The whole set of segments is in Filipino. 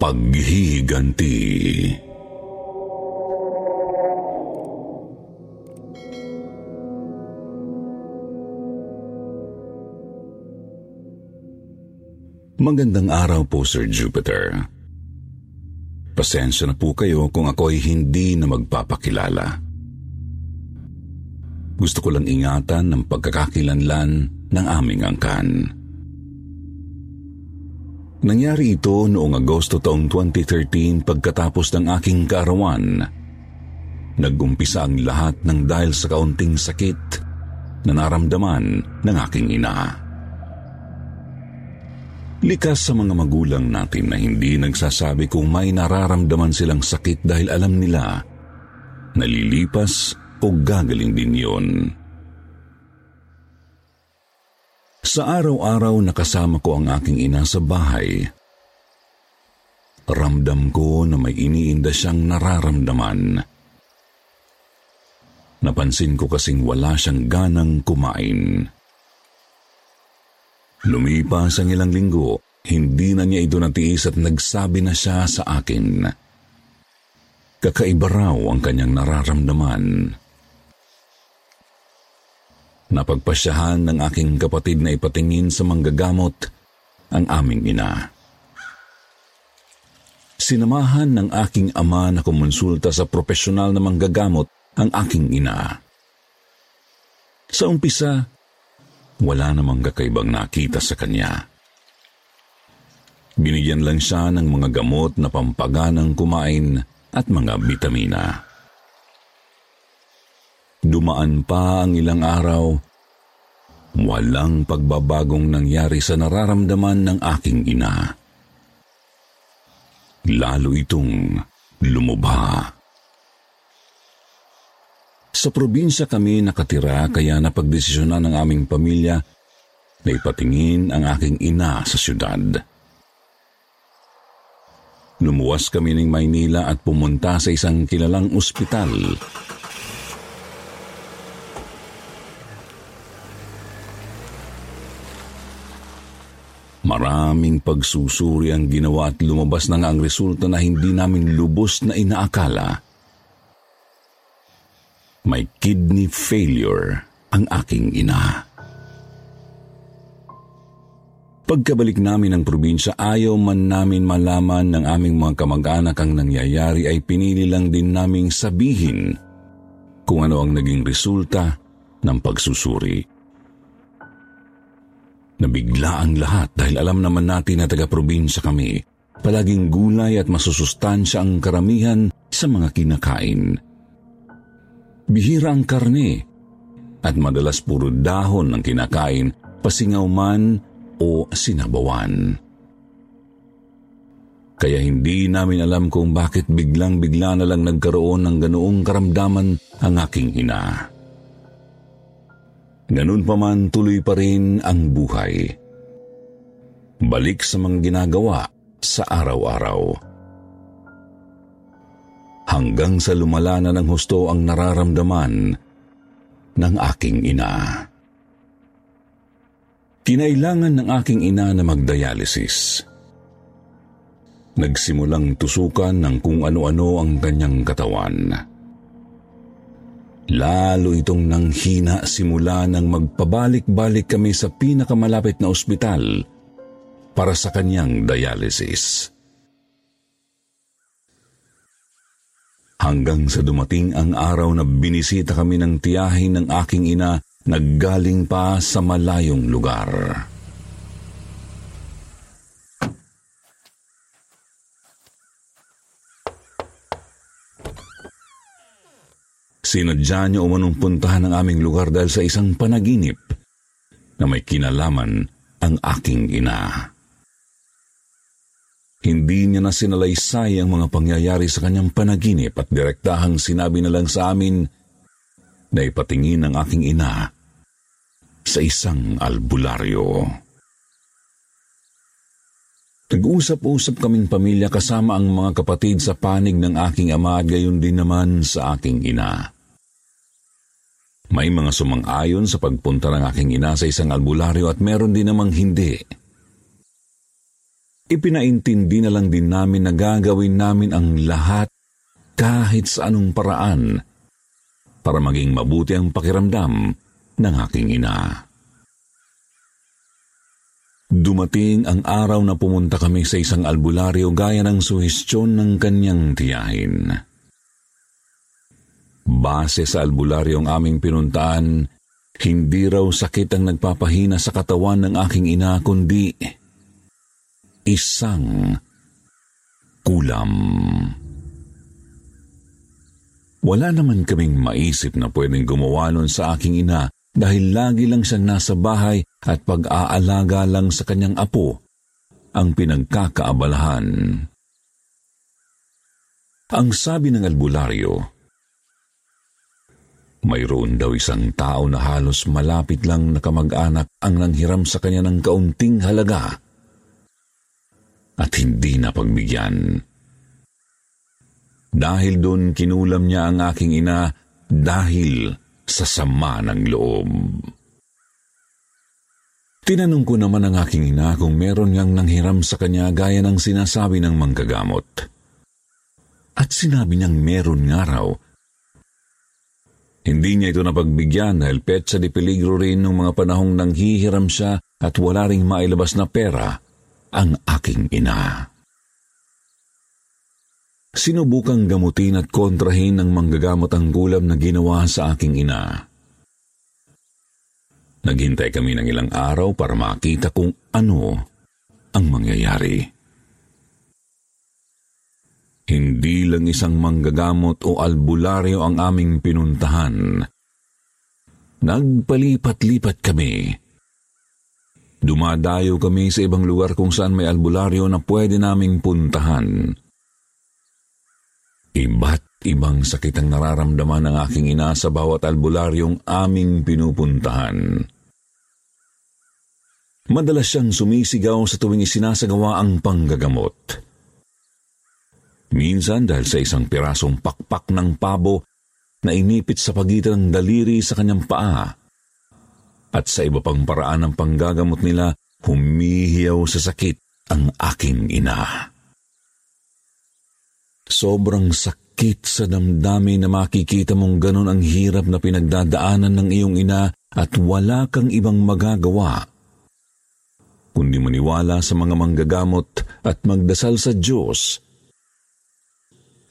Paghihiganti. Magandang araw po, Sir Jupiter. Pasensya na po kayo kung ako ay hindi na magpapakilala. Gusto ko lang ingatan ng pagkakakilanlan ng aming angkan. Nangyari ito noong Agosto taong 2013 pagkatapos ng aking kaarawan. Nagumpisa ang lahat ng dahil sa kaunting sakit na naramdaman ng aking ina. Likas sa mga magulang natin na hindi nagsasabi kung may nararamdaman silang sakit dahil alam nila nalilipas o gagaling din yon. Sa araw-araw nakasama ko ang aking ina sa bahay. Ramdam ko na may iniinda siyang nararamdaman. Napansin ko kasing wala siyang ganang kumain. Lumipas ang ilang linggo, hindi na niya ito natiis at nagsabi na siya sa akin. Kakaiba raw ang kanyang nararamdaman. Napagpasyahan ng aking kapatid na ipatingin sa manggagamot ang aming ina. Sinamahan ng aking ama na kumonsulta sa profesional na manggagamot ang aking ina. Sa umpisa, wala namang kakaibang nakita sa kanya. Binigyan lang siya ng mga gamot na pampaganang kumain at mga bitamina. Dumaan pa ang ilang araw, walang pagbabagong nangyari sa nararamdaman ng aking ina. Lalo itong lumubha. Sa probinsya kami nakatira kaya napagdesisyonan ng aming pamilya na ipatingin ang aking ina sa syudad. Lumuwas kami ng Maynila at pumunta sa isang kilalang ospital. Maraming pagsusuri ang ginawa at lumabas na nga ang resulta na hindi namin lubos na inaakala may kidney failure ang aking ina. Pagkabalik namin ng probinsya, ayaw man namin malaman ng aming mga kamag-anak ang nangyayari ay pinili lang din naming sabihin kung ano ang naging resulta ng pagsusuri. Nabigla ang lahat dahil alam naman natin na taga-probinsya kami. Palaging gulay at masusustansya ang karamihan sa mga kinakain. Bihira ang karne at madalas puro dahon ng kinakain, pasingaw man o sinabawan. Kaya hindi namin alam kung bakit biglang-bigla na lang nagkaroon ng ganoong karamdaman ang aking ina. Ganun pa man tuloy pa rin ang buhay. Balik sa mga ginagawa sa araw-araw hanggang sa lumala na ng husto ang nararamdaman ng aking ina. Kinailangan ng aking ina na magdialysis. Nagsimulang tusukan ng kung ano-ano ang kanyang katawan. Lalo itong nanghina simula nang magpabalik-balik kami sa pinakamalapit na ospital para sa kanyang dialysis. hanggang sa dumating ang araw na binisita kami ng tiyahin ng aking ina naggaling pa sa malayong lugar. Sinadya niya umanong puntahan ang aming lugar dahil sa isang panaginip na may kinalaman ang aking ina. Hindi niya na sinalaysay ang mga pangyayari sa kanyang panaginip at direktahang sinabi na lang sa amin na ipatingin ang aking ina sa isang albularyo. Nag-usap-usap kaming pamilya kasama ang mga kapatid sa panig ng aking ama at gayon din naman sa aking ina. May mga sumang-ayon sa pagpunta ng aking ina sa isang albularyo at meron din namang hindi. Ipinaintindi na lang din namin na gagawin namin ang lahat kahit sa anong paraan para maging mabuti ang pakiramdam ng aking ina. Dumating ang araw na pumunta kami sa isang albularyo gaya ng suhestyon ng kanyang tiyahin. Base sa albularyong aming pinuntaan, hindi raw sakit ang nagpapahina sa katawan ng aking ina kundi isang kulam. Wala naman kaming maisip na pwedeng gumawa nun sa aking ina dahil lagi lang siyang nasa bahay at pag-aalaga lang sa kanyang apo ang pinagkakaabalahan. Ang sabi ng albularyo, mayroon daw isang tao na halos malapit lang na kamag-anak ang nanghiram sa kanya ng kaunting halaga at hindi na pagbigyan. Dahil doon kinulam niya ang aking ina dahil sa sama ng loob. Tinanong ko naman ang aking ina kung meron niyang nanghiram sa kanya gaya ng sinasabi ng manggagamot. At sinabi niyang meron nga raw. Hindi niya ito napagbigyan dahil petsa di peligro rin ng mga panahong nanghihiram siya at wala ring mailabas na pera ang aking ina. Sinubukang gamutin at kontrahin ng manggagamot ang gulam na ginawa sa aking ina. Naghintay kami ng ilang araw para makita kung ano ang mangyayari. Hindi lang isang manggagamot o albularyo ang aming pinuntahan. Nagpalipat-lipat kami. Dumadayo kami sa ibang lugar kung saan may albularyo na pwede naming puntahan. Iba't ibang sakit ang nararamdaman ng aking ina sa bawat albularyong aming pinupuntahan. Madalas siyang sumisigaw sa tuwing isinasagawa ang panggagamot. Minsan dahil sa isang pirasong pakpak ng pabo na inipit sa pagitan ng daliri sa kanyang paa at sa iba pang paraan ng panggagamot nila, humihiyaw sa sakit ang aking ina. Sobrang sakit sa damdamin na makikita mong ganun ang hirap na pinagdadaanan ng iyong ina at wala kang ibang magagawa kundi maniwala sa mga manggagamot at magdasal sa Diyos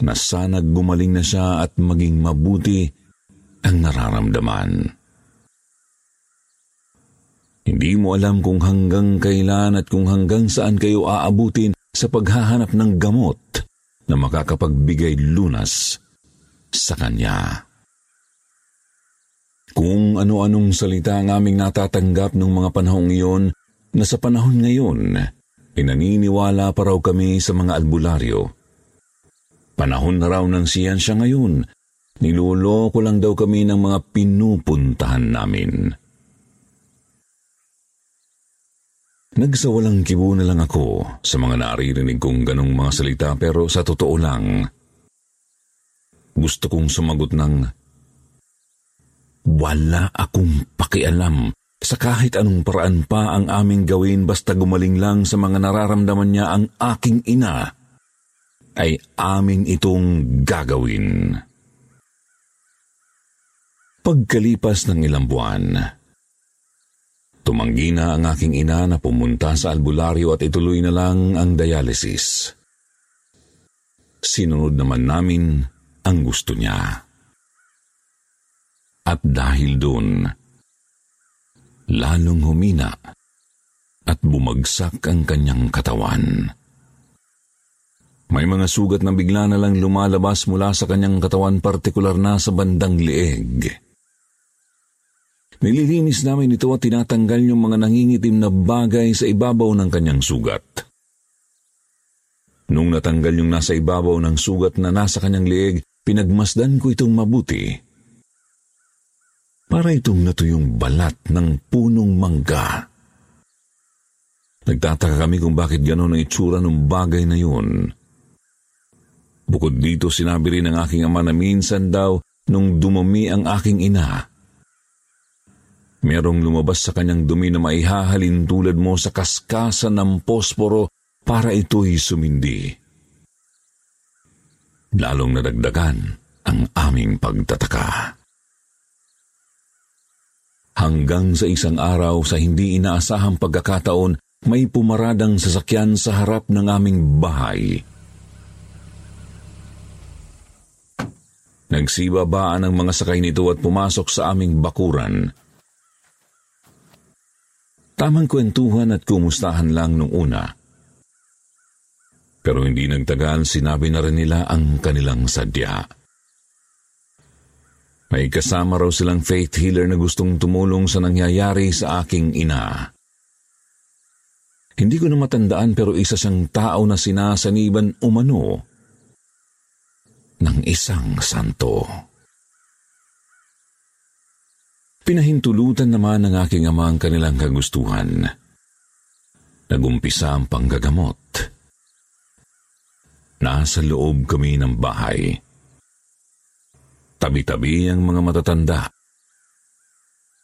na sana gumaling na siya at maging mabuti ang nararamdaman. Hindi mo alam kung hanggang kailan at kung hanggang saan kayo aabutin sa paghahanap ng gamot na makakapagbigay lunas sa Kanya. Kung ano-anong salita ang aming natatanggap ng mga panahong iyon na sa panahon ngayon, pinaniniwala pa raw kami sa mga albularyo. Panahon na raw ng siyensya ngayon, niloloko lang daw kami ng mga pinupuntahan namin. Nagsawalang kibo na lang ako sa mga naririnig kong ganong mga salita pero sa totoo lang, gusto kong sumagot ng wala akong pakialam sa kahit anong paraan pa ang aming gawin basta gumaling lang sa mga nararamdaman niya ang aking ina, ay amin itong gagawin. Pagkalipas ng ilang buwan, Tumanggi na ang aking ina na pumunta sa albularyo at ituloy na lang ang dialysis. Sinunod naman namin ang gusto niya. At dahil doon, lalong humina at bumagsak ang kanyang katawan. May mga sugat na bigla na lang lumalabas mula sa kanyang katawan partikular na sa bandang lieg. Nililinis namin ito at tinatanggal yung mga nangingitim na bagay sa ibabaw ng kanyang sugat. Nung natanggal yung nasa ibabaw ng sugat na nasa kanyang lieg, pinagmasdan ko itong mabuti. Para itong natuyong balat ng punong mangga. Nagtataka kami kung bakit gano'n ang itsura ng bagay na yun. Bukod dito, sinabi rin ng aking ama na minsan daw nung dumumi ang aking ina. Merong lumabas sa kanyang dumi na maihahalin tulad mo sa kaskasan ng posporo para ito'y sumindi. Lalong nadagdagan ang aming pagtataka. Hanggang sa isang araw sa hindi inaasahang pagkakataon, may pumaradang sasakyan sa harap ng aming bahay. Nagsibabaan ang mga sakay nito at pumasok sa aming bakuran. Tamang kwentuhan at kumustahan lang nung una. Pero hindi nagtagal, sinabi na rin nila ang kanilang sadya. May kasama raw silang faith healer na gustong tumulong sa nangyayari sa aking ina. Hindi ko na matandaan pero isa siyang tao na sinasaniban umano ng isang santo. Pinahintulutan naman ng aking ama ang kanilang kagustuhan. Nagumpisa ang panggagamot. Nasa loob kami ng bahay. Tabi-tabi ang mga matatanda.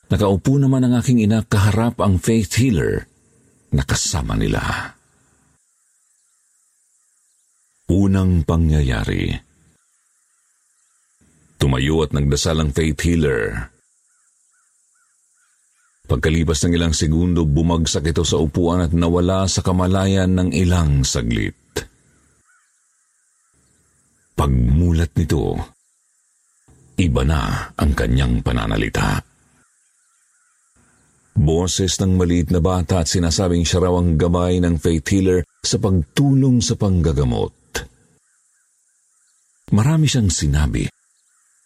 Nakaupo naman ang aking ina kaharap ang faith healer na kasama nila. Unang pangyayari. Tumayo at nagdasal ang faith healer. Pagkalipas ng ilang segundo, bumagsak ito sa upuan at nawala sa kamalayan ng ilang saglit. Pagmulat nito, iba na ang kanyang pananalita. Boses ng maliit na bata at sinasabing siya raw ang gabay ng faith healer sa pagtulong sa panggagamot. Marami siyang sinabi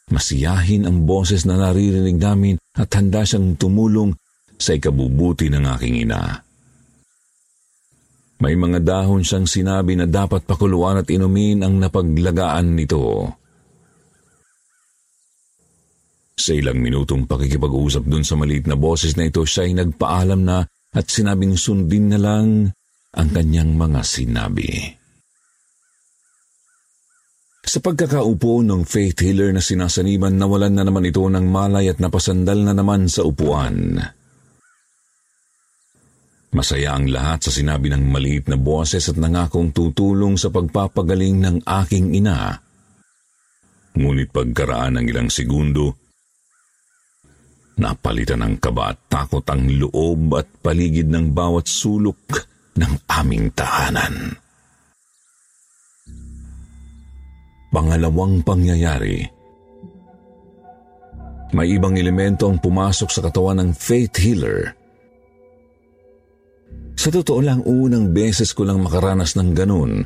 Masiyahin ang boses na naririnig namin at handa siyang tumulong sa ikabubuti ng aking ina. May mga dahon siyang sinabi na dapat pakuluan at inumin ang napaglagaan nito. Sa ilang minutong pakikipag-usap dun sa maliit na boses na ito, siya ay nagpaalam na at sinabing sundin na lang ang kanyang mga sinabi. Sa pagkakaupo ng faith healer na sinasaniban, nawalan na naman ito ng malay at napasandal na naman sa upuan. Masaya ang lahat sa sinabi ng maliit na boses at nangakong tutulong sa pagpapagaling ng aking ina. Ngunit pagkaraan ng ilang segundo, napalitan ng kaba at takot ang loob at paligid ng bawat sulok ng aming tahanan. Pangalawang pangyayari. May ibang elemento ang pumasok sa katawan ng faith healer. Sa totoo lang, unang beses ko lang makaranas ng ganun.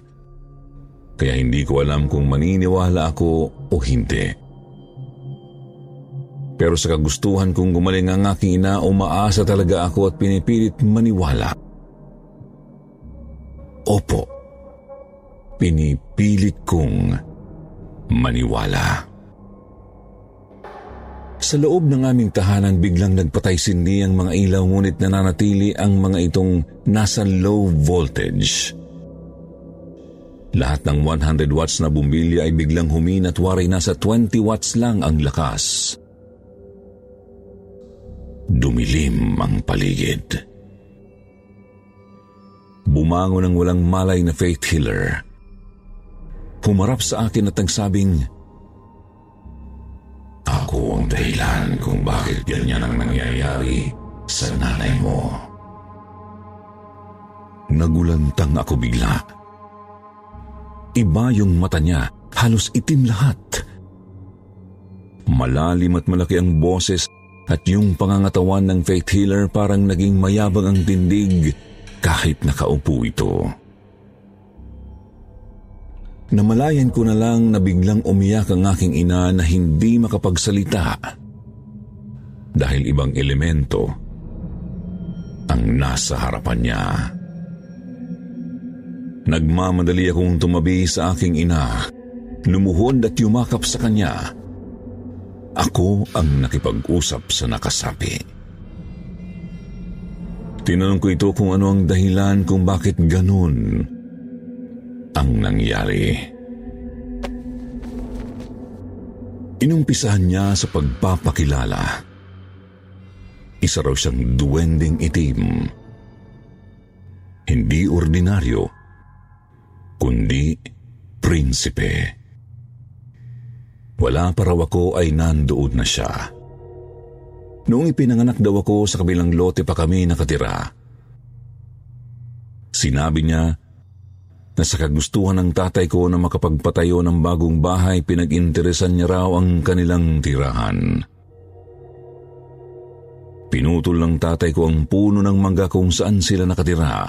Kaya hindi ko alam kung maniniwala ako o hindi. Pero sa kagustuhan kong gumaling ang aking ina, umaasa talaga ako at pinipilit maniwala. Opo, pinipilit kong maniwala. Sa loob ng aming tahanan biglang nagpatay sindi ang mga ilaw ngunit nananatili ang mga itong nasa low voltage. Lahat ng 100 watts na bumbilya ay biglang humina at waray nasa 20 watts lang ang lakas. Dumilim ang paligid. Bumangon ang walang malay na faith healer humarap sa akin at nagsabing, Ako ang dahilan kung bakit ganyan ang nangyayari sa nanay mo. Nagulantang ako bigla. Iba yung mata niya, halos itim lahat. Malalim at malaki ang boses at yung pangangatawan ng faith healer parang naging mayabang ang tindig kahit nakaupo ito. Namalayan ko na lang na biglang umiyak ang aking ina na hindi makapagsalita dahil ibang elemento ang nasa harapan niya. Nagmamadali akong tumabi sa aking ina, lumuhod at yumakap sa kanya. Ako ang nakipag-usap sa nakasapi. Tinanong ko ito kung ano ang dahilan kung bakit ganun ang nangyari. Inumpisahan niya sa pagpapakilala. Isa raw siyang duwending itim. Hindi ordinaryo, kundi prinsipe. Wala pa raw ako ay nandoon na siya. Noong ipinanganak daw ako sa kabilang lote pa kami nakatira. Sinabi niya na sa kagustuhan ng tatay ko na makapagpatayo ng bagong bahay, pinag-interesan niya raw ang kanilang tirahan. Pinutol ng tatay ko ang puno ng mangga kung saan sila nakatira.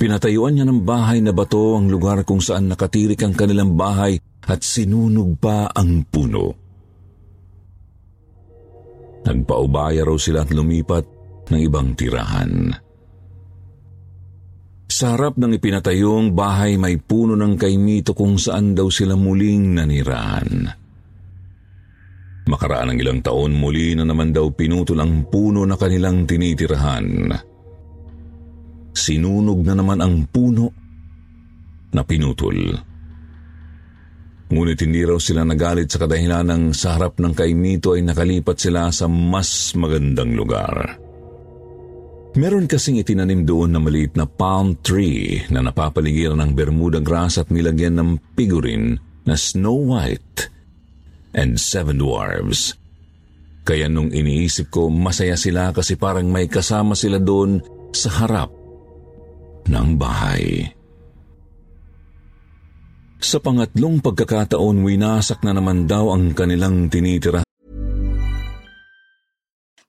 Pinatayuan niya ng bahay na bato ang lugar kung saan nakatirik ang kanilang bahay at sinunog pa ang puno. Nagpaubaya raw sila at lumipat ng ibang tirahan. Sa harap ng ipinatayong bahay may puno ng kaimito kung saan daw sila muling nanirahan. Makaraan ng ilang taon muli na naman daw pinutol ang puno na kanilang tinitirahan. Sinunog na naman ang puno na pinutol. Ngunit hindi raw sila nagalit sa kadahilan ng sa harap ng kaimito ay nakalipat sila sa mas magandang lugar. Meron kasing itinanim doon na maliit na palm tree na napapaligiran ng Bermuda grass at nilagyan ng figurine na Snow White and Seven Dwarfs. Kaya nung iniisip ko, masaya sila kasi parang may kasama sila doon sa harap ng bahay. Sa pangatlong pagkakataon, winasak na naman daw ang kanilang tinitira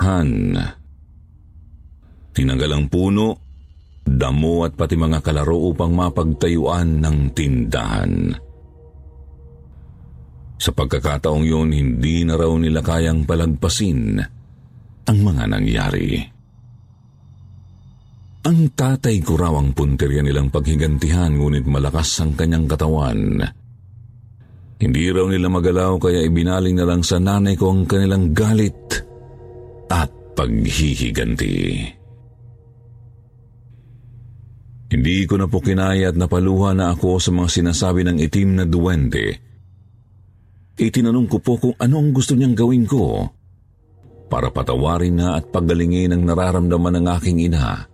Han. Tinanggal ang puno, damo at pati mga kalaro upang mapagtayuan ng tindahan. Sa pagkakataong yun, hindi na raw nila kayang palagpasin ang mga nangyari. Ang tatay ko raw ang punteriya nilang paghigantihan ngunit malakas ang kanyang katawan. Hindi raw nila magalaw kaya ibinaling na lang sa nanay ko ang kanilang galit paghihiganti. Hindi ko na po kinaya at napaluha na ako sa mga sinasabi ng itim na duwende. Itinanong ko po kung ano ang gusto niyang gawin ko para patawarin na at pagalingin ang nararamdaman ng aking ina.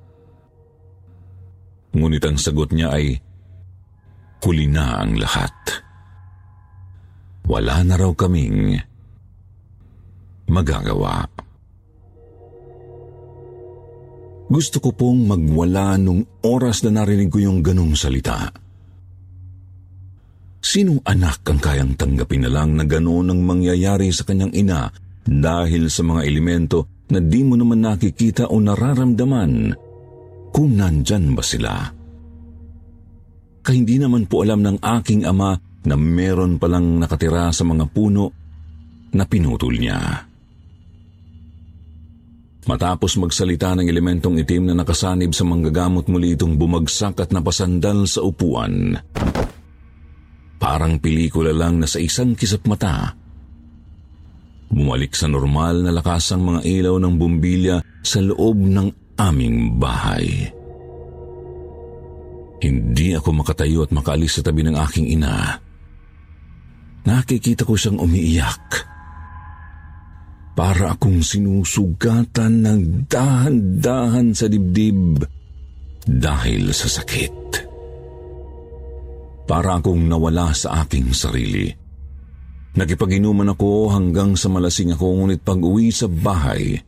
Ngunit ang sagot niya ay, huli na ang lahat. Wala na raw kaming magagawa. Gusto ko pong magwala nung oras na narinig ko yung ganong salita. Sinong anak ang kayang tanggapin na lang na gano'n ang mangyayari sa kanyang ina dahil sa mga elemento na di mo naman nakikita o nararamdaman kung nandyan ba sila. Kaya hindi naman po alam ng aking ama na meron palang nakatira sa mga puno na pinutol niya. Matapos magsalita ng elementong itim na nakasanib sa manggagamot muli itong bumagsak at napasandal sa upuan. Parang pelikula lang na sa isang kisap mata. Bumalik sa normal na lakas ang mga ilaw ng bumbilya sa loob ng aming bahay. Hindi ako makatayo at makaalis sa tabi ng aking ina. Nakikita ko siyang umiiyak para akong sinusugatan ng dahan-dahan sa dibdib dahil sa sakit. Para akong nawala sa aking sarili. Nakipaginuman ako hanggang sa malasing ako ngunit pag uwi sa bahay,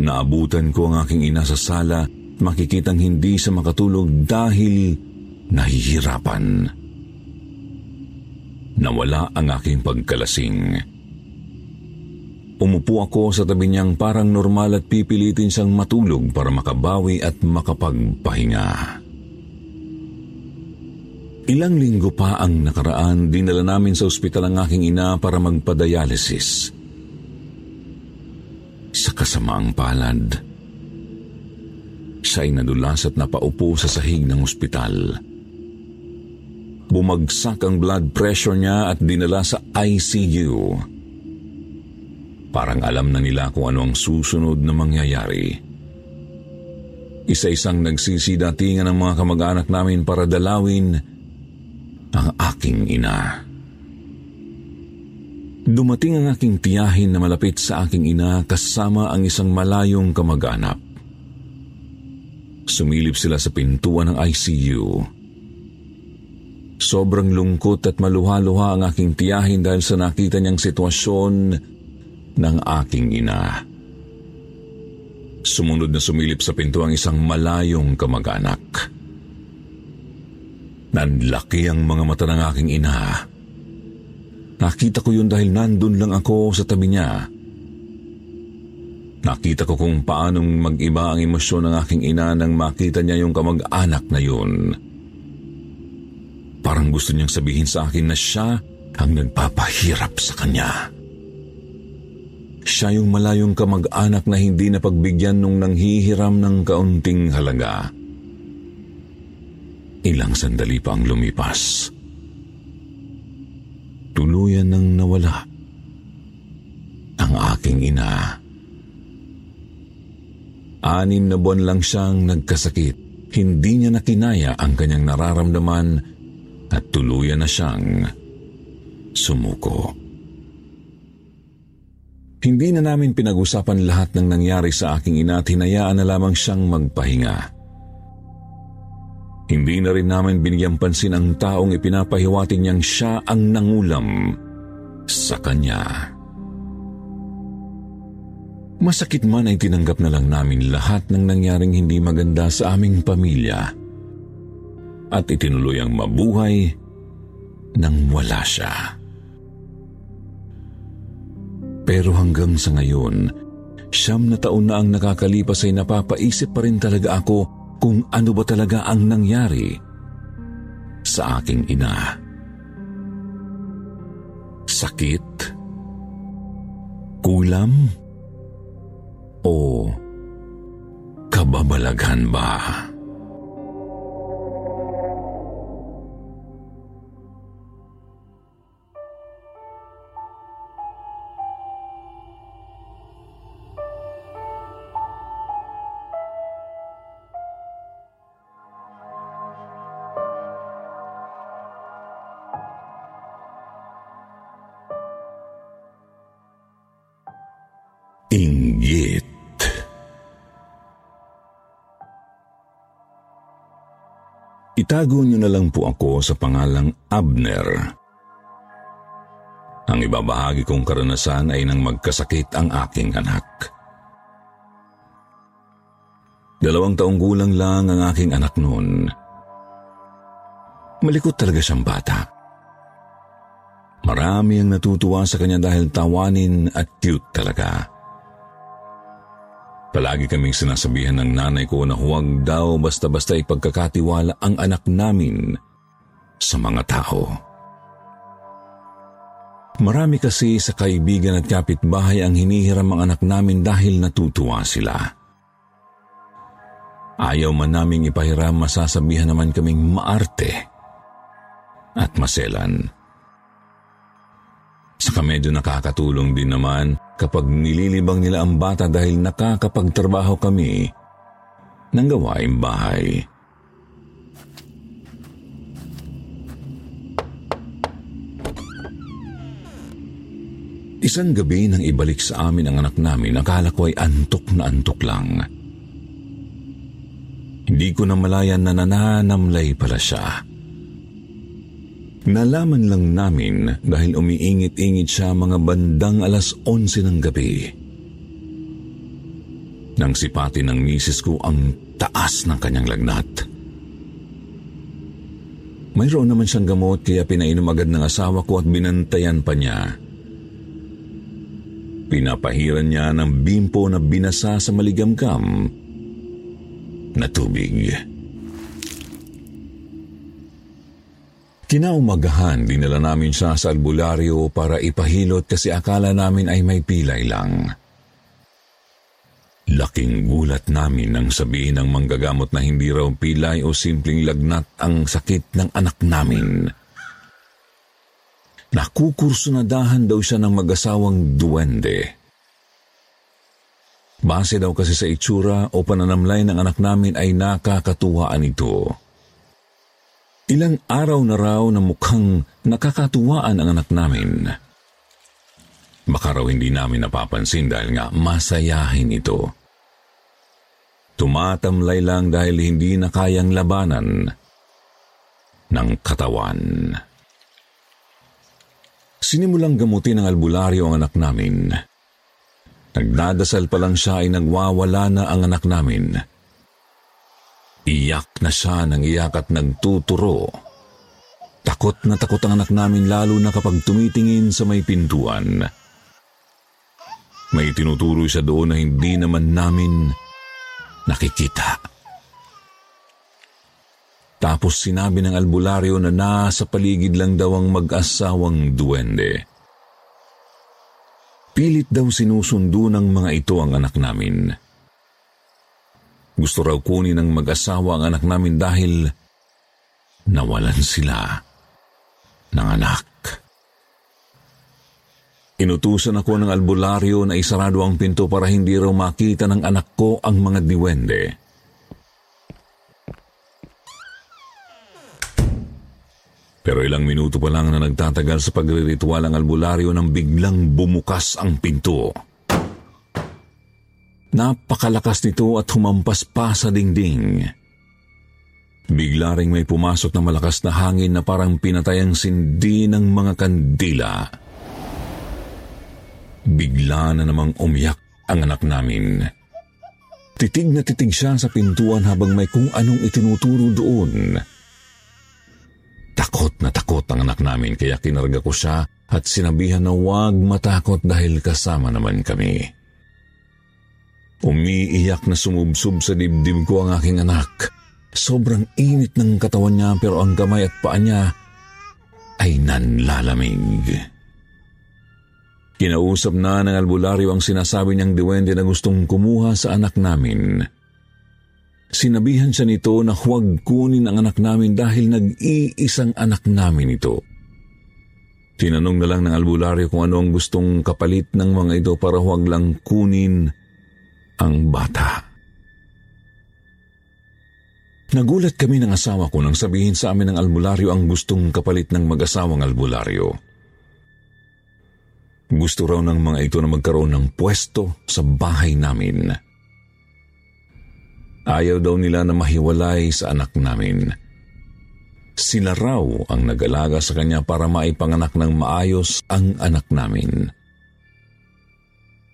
Naabutan ko ang aking ina sa sala makikitang hindi sa makatulog dahil nahihirapan nawala ang aking pagkalasing. Umupo ako sa tabi niyang parang normal at pipilitin siyang matulog para makabawi at makapagpahinga. Ilang linggo pa ang nakaraan, dinala namin sa ospital ang aking ina para magpa-dialysis. Sa kasamaang palad, siya ay nadulas at napaupo sa sahig ng ospital. Bumagsak ang blood pressure niya at dinala sa ICU. Parang alam na nila kung ano ang susunod na mangyayari. Isa-isang nagsisidatingan ang mga kamag-anak namin para dalawin ang aking ina. Dumating ang aking tiyahin na malapit sa aking ina kasama ang isang malayong kamag-anak. Sumilip sila sa pintuan ng ICU. Sobrang lungkot at maluha-luha ang aking tiyahin dahil sa nakita niyang sitwasyon ng aking ina. Sumunod na sumilip sa pinto ang isang malayong kamag-anak. Nanlaki ang mga mata ng aking ina. Nakita ko yun dahil nandun lang ako sa tabi niya. Nakita ko kung paanong mag-iba ang emosyon ng aking ina nang makita niya yung kamag-anak na yun. Parang gusto niyang sabihin sa akin na siya ang nagpapahirap sa kanya. Siya yung malayong kamag-anak na hindi na pagbigyan nung nanghihiram ng kaunting halaga. Ilang sandali pa ang lumipas. Tuluyan nang nawala ang aking ina. Anim na buwan lang siyang nagkasakit. Hindi niya nakinaya ang kanyang nararamdaman at tuluyan na siyang sumuko. Hindi na namin pinag-usapan lahat ng nangyari sa aking ina at hinayaan na lamang siyang magpahinga. Hindi na rin namin binigyan pansin ang taong ipinapahiwati niyang siya ang nangulam sa kanya. Masakit man ay tinanggap na lang namin lahat ng nangyaring hindi maganda sa aming pamilya at itinuloy ang mabuhay nang wala siya. Pero hanggang sa ngayon, siyam na taon na ang nakakalipas ay napapaisip pa rin talaga ako kung ano ba talaga ang nangyari sa aking ina. Sakit? Kulam? O kababalaghan ba? Inggit. Itago niyo na lang po ako sa pangalang Abner. Ang ibabahagi kong karanasan ay nang magkasakit ang aking anak. Dalawang taong gulang lang ang aking anak noon. Malikot talaga siyang bata. Marami ang natutuwa sa kanya dahil tawanin at cute talaga. Palagi kaming sinasabihan ng nanay ko na huwag daw basta-basta ipagkakatiwala ang anak namin sa mga tao. Marami kasi sa kaibigan at kapitbahay ang hinihiram ang anak namin dahil natutuwa sila. Ayaw man naming ipahiram, masasabihan naman kaming maarte at maselan. Saka medyo nakakatulong din naman kapag nililibang nila ang bata dahil nakakapagtrabaho kami ng gawaing bahay. Isang gabi nang ibalik sa amin ang anak namin, akala ko ay antok na antok lang. Hindi ko na malayan na nananamlay pala siya. Nalaman lang namin dahil umiingit-ingit siya mga bandang alas 11 ng gabi. Nang sipatin ng misis ko ang taas ng kanyang lagnat. Mayroon naman siyang gamot kaya pinainom agad ng asawa ko at binantayan pa niya. Pinapahiran niya ng bimpo na binasa sa maligamgam na tubig. Kinaumagahan, dinala namin siya sa albularyo para ipahilot kasi akala namin ay may pilay lang. Laking gulat namin nang sabihin ng manggagamot na hindi raw pilay o simpleng lagnat ang sakit ng anak namin. Nakukursunadahan daw siya ng mag-asawang duwende. Base daw kasi sa itsura o pananamlay ng anak namin ay nakakatuwaan ito. Ilang araw na raw na mukhang nakakatuwaan ang anak namin. Baka raw hindi namin napapansin dahil nga masayahin ito. Tumatamlay lang dahil hindi na kayang labanan ng katawan. Sinimulang gamutin ng albularyo ang anak namin. Nagdadasal pa lang siya ay nagwawala na ang anak namin. Iyak na siya ng iyak at nagtuturo. Takot na takot ang anak namin lalo na kapag tumitingin sa may pintuan. May tinuturo siya doon na hindi naman namin nakikita. Tapos sinabi ng albularyo na nasa paligid lang daw ang mag-asawang duwende. Pilit daw sinusundo ng mga ito ang anak namin. Gusto raw kunin ng mag-asawa ang anak namin dahil nawalan sila ng anak. Inutusan ako ng albularyo na isarado ang pinto para hindi raw makita ng anak ko ang mga diwende. Pero ilang minuto pa lang na nagtatagal sa pagriritual ang albularyo nang biglang bumukas ang pinto. Napakalakas nito at humampas pa sa dingding. Bigla ring may pumasok na malakas na hangin na parang pinatay ang sindi ng mga kandila. Bigla na namang umiyak ang anak namin. Titig na titig siya sa pintuan habang may kung anong itinuturo doon. Takot na takot ang anak namin kaya kinarga ko siya at sinabihan na huwag matakot dahil kasama naman kami. Umiiyak na sumubsob sa dibdib ko ang aking anak. Sobrang init ng katawan niya pero ang kamay at paa niya ay nanlalamig. Kinausap na ng albularyo ang sinasabi niyang diwende na gustong kumuha sa anak namin. Sinabihan siya nito na huwag kunin ang anak namin dahil nag-iisang anak namin ito. Tinanong na lang ng albularyo kung ano ang gustong kapalit ng mga ito para huwag lang kunin ang bata. Nagulat kami ng asawa ko nang sabihin sa amin ng albularyo ang gustong kapalit ng mag-asawang albularyo. Gusto raw ng mga ito na magkaroon ng pwesto sa bahay namin. Ayaw daw nila na mahiwalay sa anak namin. Sila raw ang nag-alaga sa kanya para maipanganak ng maayos ang anak namin.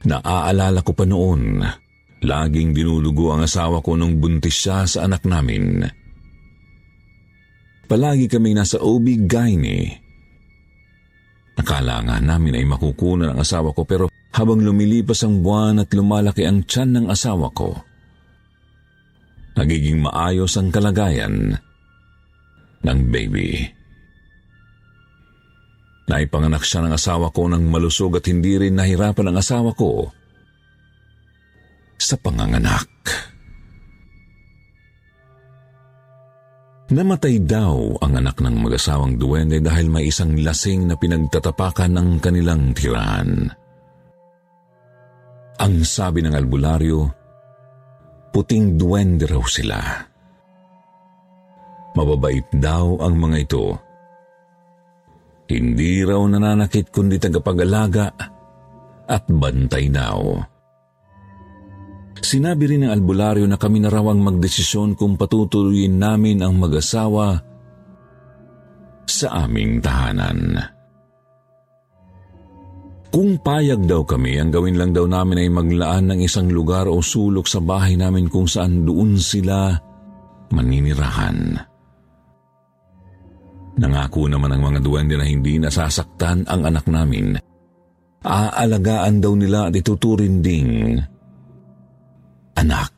Naaalala ko pa noon Laging dinulugo ang asawa ko nung buntis siya sa anak namin. Palagi kaming nasa OB-GYN Nakala nga namin ay makukunan ang asawa ko pero habang lumilipas ang buwan at lumalaki ang tiyan ng asawa ko, nagiging maayos ang kalagayan ng baby. Naipanganak siya ng asawa ko ng malusog at hindi rin nahirapan ang asawa ko sa panganganak. Namatay daw ang anak ng mag-asawang duwende dahil may isang lasing na pinagtatapakan ng kanilang tirahan. Ang sabi ng albularyo, puting duwende raw sila. Mababait daw ang mga ito. Hindi raw nananakit kundi tagapag-alaga at bantay daw. Sinabi rin ng albularyo na kami na raw ang magdesisyon kung patutuloyin namin ang mag-asawa sa aming tahanan. Kung payag daw kami, ang gawin lang daw namin ay maglaan ng isang lugar o sulok sa bahay namin kung saan doon sila maninirahan. Nangako naman ang mga duwende na hindi nasasaktan ang anak namin. Aalagaan daw nila at ituturin ding anak.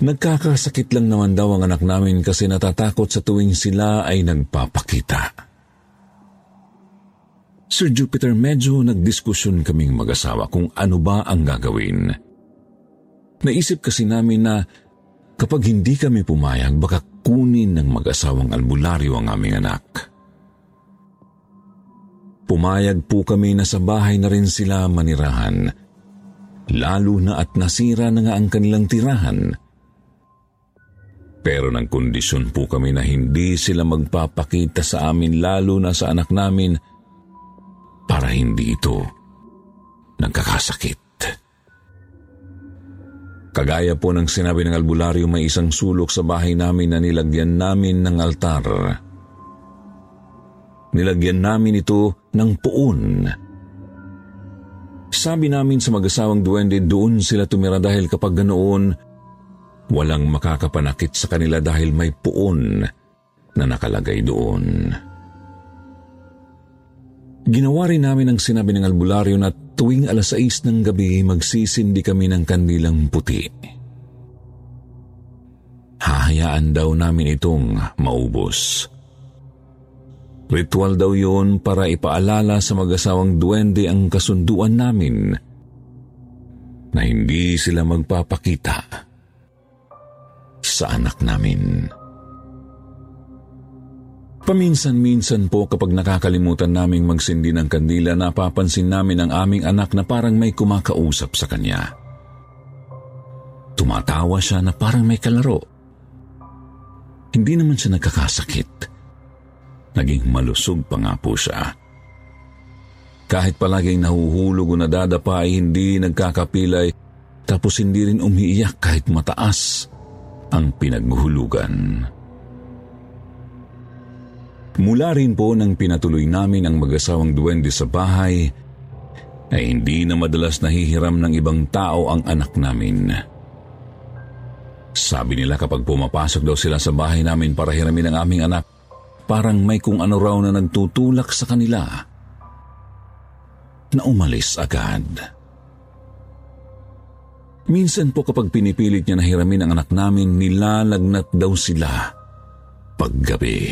Nagkakasakit lang naman daw ang anak namin kasi natatakot sa tuwing sila ay nagpapakita. Sir Jupiter, medyo nagdiskusyon kaming mag-asawa kung ano ba ang gagawin. Naisip kasi namin na kapag hindi kami pumayag, baka kunin ng mag-asawang albularyo ang aming anak. Pumayag po kami na sa bahay na rin sila manirahan lalo na at nasira na nga ang kanilang tirahan. Pero ng kondisyon po kami na hindi sila magpapakita sa amin lalo na sa anak namin para hindi ito nagkakasakit. Kagaya po ng sinabi ng albularyo may isang sulok sa bahay namin na nilagyan namin ng altar. Nilagyan namin ito ng puon sabi namin sa mag-asawang duwende doon sila tumira dahil kapag ganoon, walang makakapanakit sa kanila dahil may puon na nakalagay doon. Ginawa rin namin ang sinabi ng albularyo na tuwing alas 6 ng gabi magsisindi kami ng kandilang puti. Hahayaan daw namin itong maubos. Ritual daw yun para ipaalala sa mag-asawang duwende ang kasunduan namin na hindi sila magpapakita sa anak namin. Paminsan-minsan po kapag nakakalimutan naming magsindi ng kandila, napapansin namin ang aming anak na parang may kumakausap sa kanya. Tumatawa siya na parang may kalaro. Hindi naman siya nagkakasakit naging malusog pa nga po siya. Kahit palaging nahuhulog o nadadapa ay hindi nagkakapilay tapos hindi rin umiiyak kahit mataas ang pinaghuhulugan. Mula rin po nang pinatuloy namin ang mag-asawang duwende sa bahay, ay hindi na madalas nahihiram ng ibang tao ang anak namin. Sabi nila kapag pumapasok daw sila sa bahay namin para hiramin ang aming anak, parang may kung ano raw na nagtutulak sa kanila na umalis agad. Minsan po kapag pinipilit niya na hiramin ang anak namin, nilalagnat daw sila paggabi.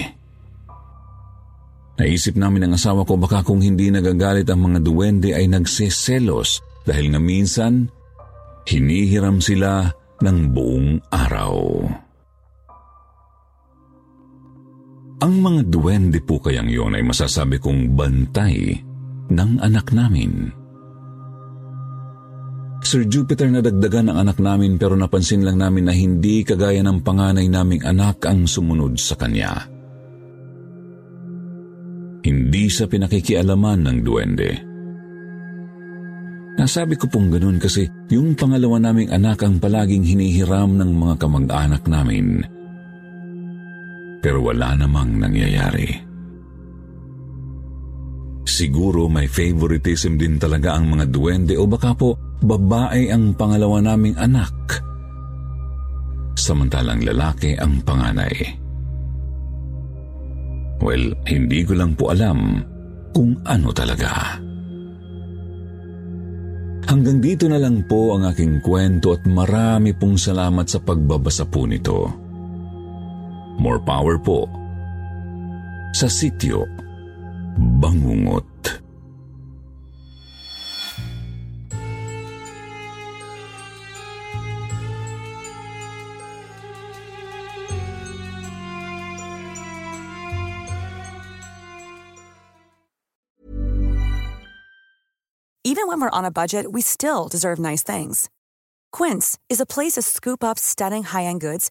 Naisip namin ang asawa ko baka kung hindi nagagalit ang mga duwende ay nagseselos dahil nga minsan hinihiram sila ng buong araw. Ang mga duwende po kayang yon ay masasabi kong bantay ng anak namin. Sir Jupiter nadagdagan ang anak namin pero napansin lang namin na hindi kagaya ng panganay naming anak ang sumunod sa kanya. Hindi sa pinakikialaman ng duwende. Nasabi ko pong ganun kasi yung pangalawa naming anak ang palaging hinihiram ng mga kamag-anak namin – pero wala namang nangyayari. Siguro may favoritism din talaga ang mga duwende o baka po babae ang pangalawa naming anak. Samantalang lalaki ang panganay. Well, hindi ko lang po alam kung ano talaga. Hanggang dito na lang po ang aking kwento at marami pong salamat sa pagbabasa po nito. More power po sa sityo Bangungot. Even when we're on a budget, we still deserve nice things. Quince is a place to scoop up stunning high-end goods